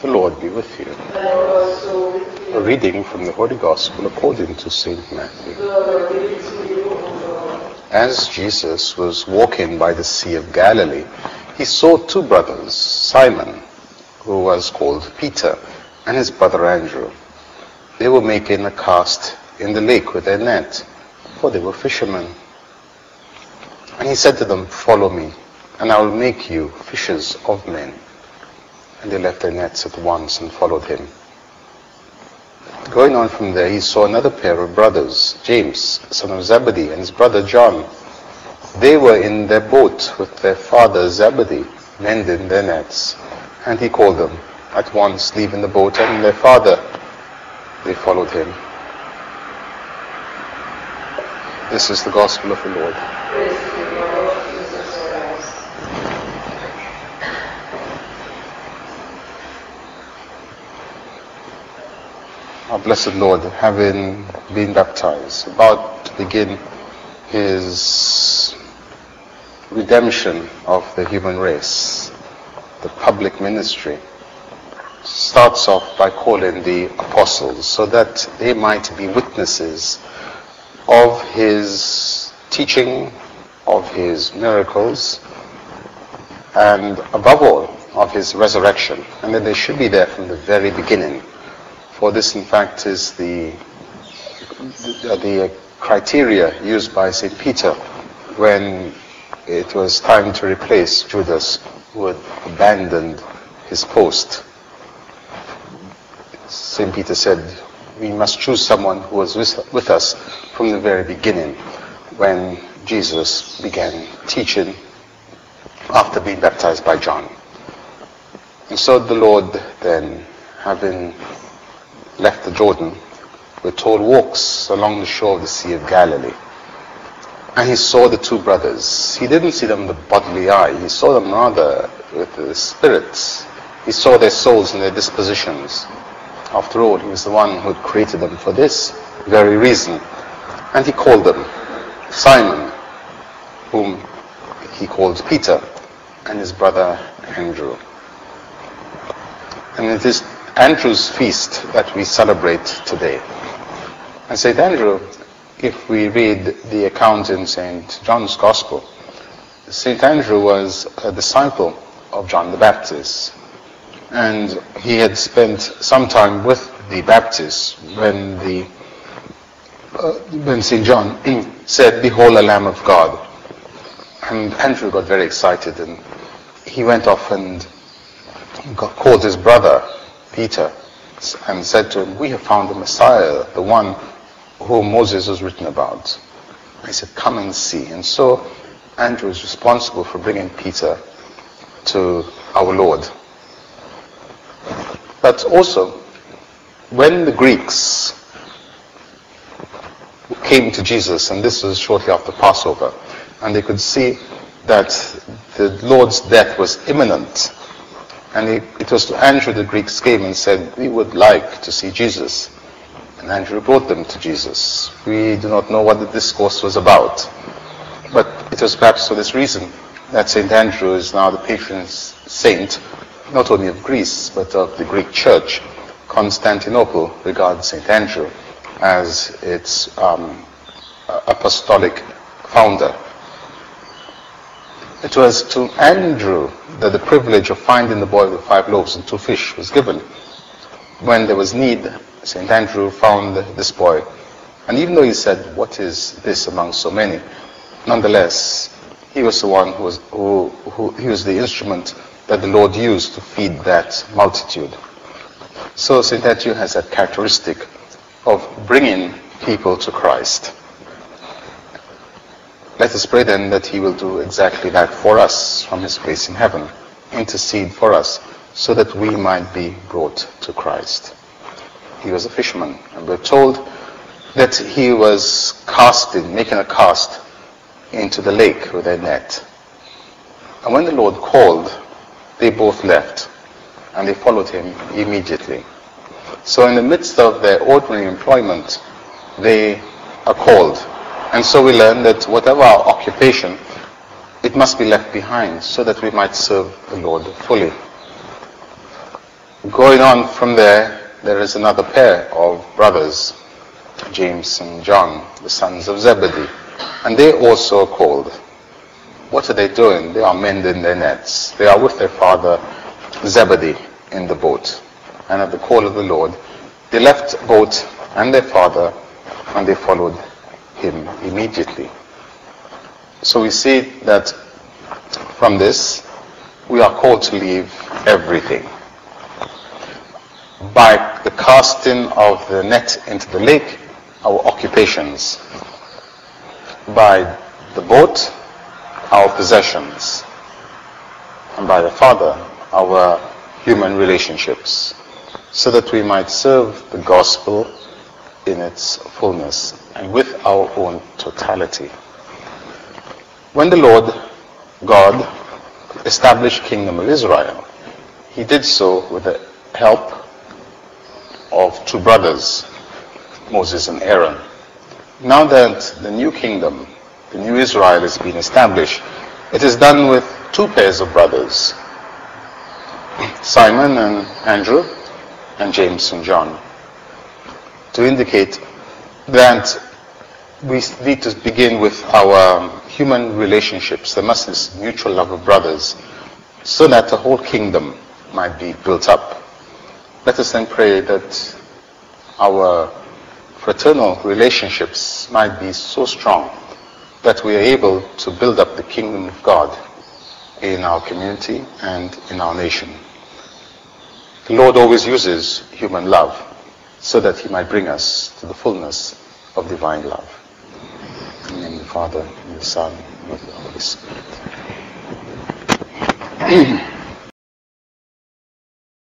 The Lord be with you. with A reading from the Holy Gospel according to St. Matthew. To you. As Jesus was walking by the Sea of Galilee, he saw two brothers, Simon, who was called Peter, and his brother Andrew. They were making a cast in the lake with their net, for they were fishermen. And he said to them, Follow me, and I will make you fishers of men. And they left their nets at once and followed him. Going on from there, he saw another pair of brothers, James, son of Zebedee, and his brother John. They were in their boat with their father Zebedee, mending their nets. And he called them, at once leaving the boat and their father. They followed him. This is the gospel of the Lord. Our blessed Lord, having been baptized, about to begin his redemption of the human race, the public ministry, starts off by calling the apostles so that they might be witnesses of his teaching, of his miracles, and above all, of his resurrection. And that they should be there from the very beginning. For this, in fact, is the, the, the criteria used by St. Peter when it was time to replace Judas, who had abandoned his post. St. Peter said, We must choose someone who was with, with us from the very beginning when Jesus began teaching after being baptized by John. And so the Lord then, having left the Jordan, we're told walks along the shore of the Sea of Galilee. And he saw the two brothers. He didn't see them with the bodily eye. He saw them rather with the spirits. He saw their souls and their dispositions. After all, he was the one who had created them for this very reason. And he called them Simon, whom he called Peter, and his brother Andrew. And it is Andrew's feast that we celebrate today. And St. Andrew, if we read the account in St. John's Gospel, St. Andrew was a disciple of John the Baptist. And he had spent some time with the Baptist when the uh, when St. John said, Behold the Lamb of God. And Andrew got very excited and he went off and called his brother Peter and said to him, We have found the Messiah, the one whom Moses was written about. He said, Come and see. And so Andrew is responsible for bringing Peter to our Lord. But also, when the Greeks came to Jesus, and this was shortly after Passover, and they could see that the Lord's death was imminent, and it, it was to Andrew the Greeks came and said, We would like to see Jesus. And Andrew brought them to Jesus. We do not know what the discourse was about. But it was perhaps for this reason that St. Andrew is now the patron saint, not only of Greece, but of the Greek church. Constantinople regards St. Andrew as its um, apostolic founder. It was to Andrew that the privilege of finding the boy with five loaves and two fish was given. When there was need, St. Andrew found this boy. And even though he said, What is this among so many? Nonetheless, he was the one who was, who, who, he was the instrument that the Lord used to feed that multitude. So St. Andrew has that characteristic of bringing people to Christ. Let us pray then that he will do exactly that for us from his grace in heaven, intercede for us so that we might be brought to Christ. He was a fisherman, and we're told that he was casting, making a cast into the lake with a net. And when the Lord called, they both left, and they followed him immediately. So in the midst of their ordinary employment, they are called. And so we learn that whatever our occupation, it must be left behind so that we might serve the Lord fully. Going on from there, there is another pair of brothers, James and John, the sons of Zebedee. And they also are called. What are they doing? They are mending their nets. They are with their father Zebedee in the boat. And at the call of the Lord, they left boat and their father and they followed him immediately. So we see that from this, we are called to leave everything. By the casting of the net into the lake, our occupations. By the boat, our possessions. And by the Father, our human relationships. So that we might serve the gospel in its fullness and with our own totality. When the Lord God established kingdom of Israel, he did so with the help of two brothers, Moses and Aaron. Now that the new kingdom, the new Israel has been established, it is done with two pairs of brothers, Simon and Andrew, and James and John, to indicate that we need to begin with our um, human relationships. There must mutual love of brothers so that the whole kingdom might be built up. Let us then pray that our fraternal relationships might be so strong that we are able to build up the kingdom of God in our community and in our nation. The Lord always uses human love so that he might bring us to the fullness of divine love. In the name of the Father, and the Son, and the Holy Spirit.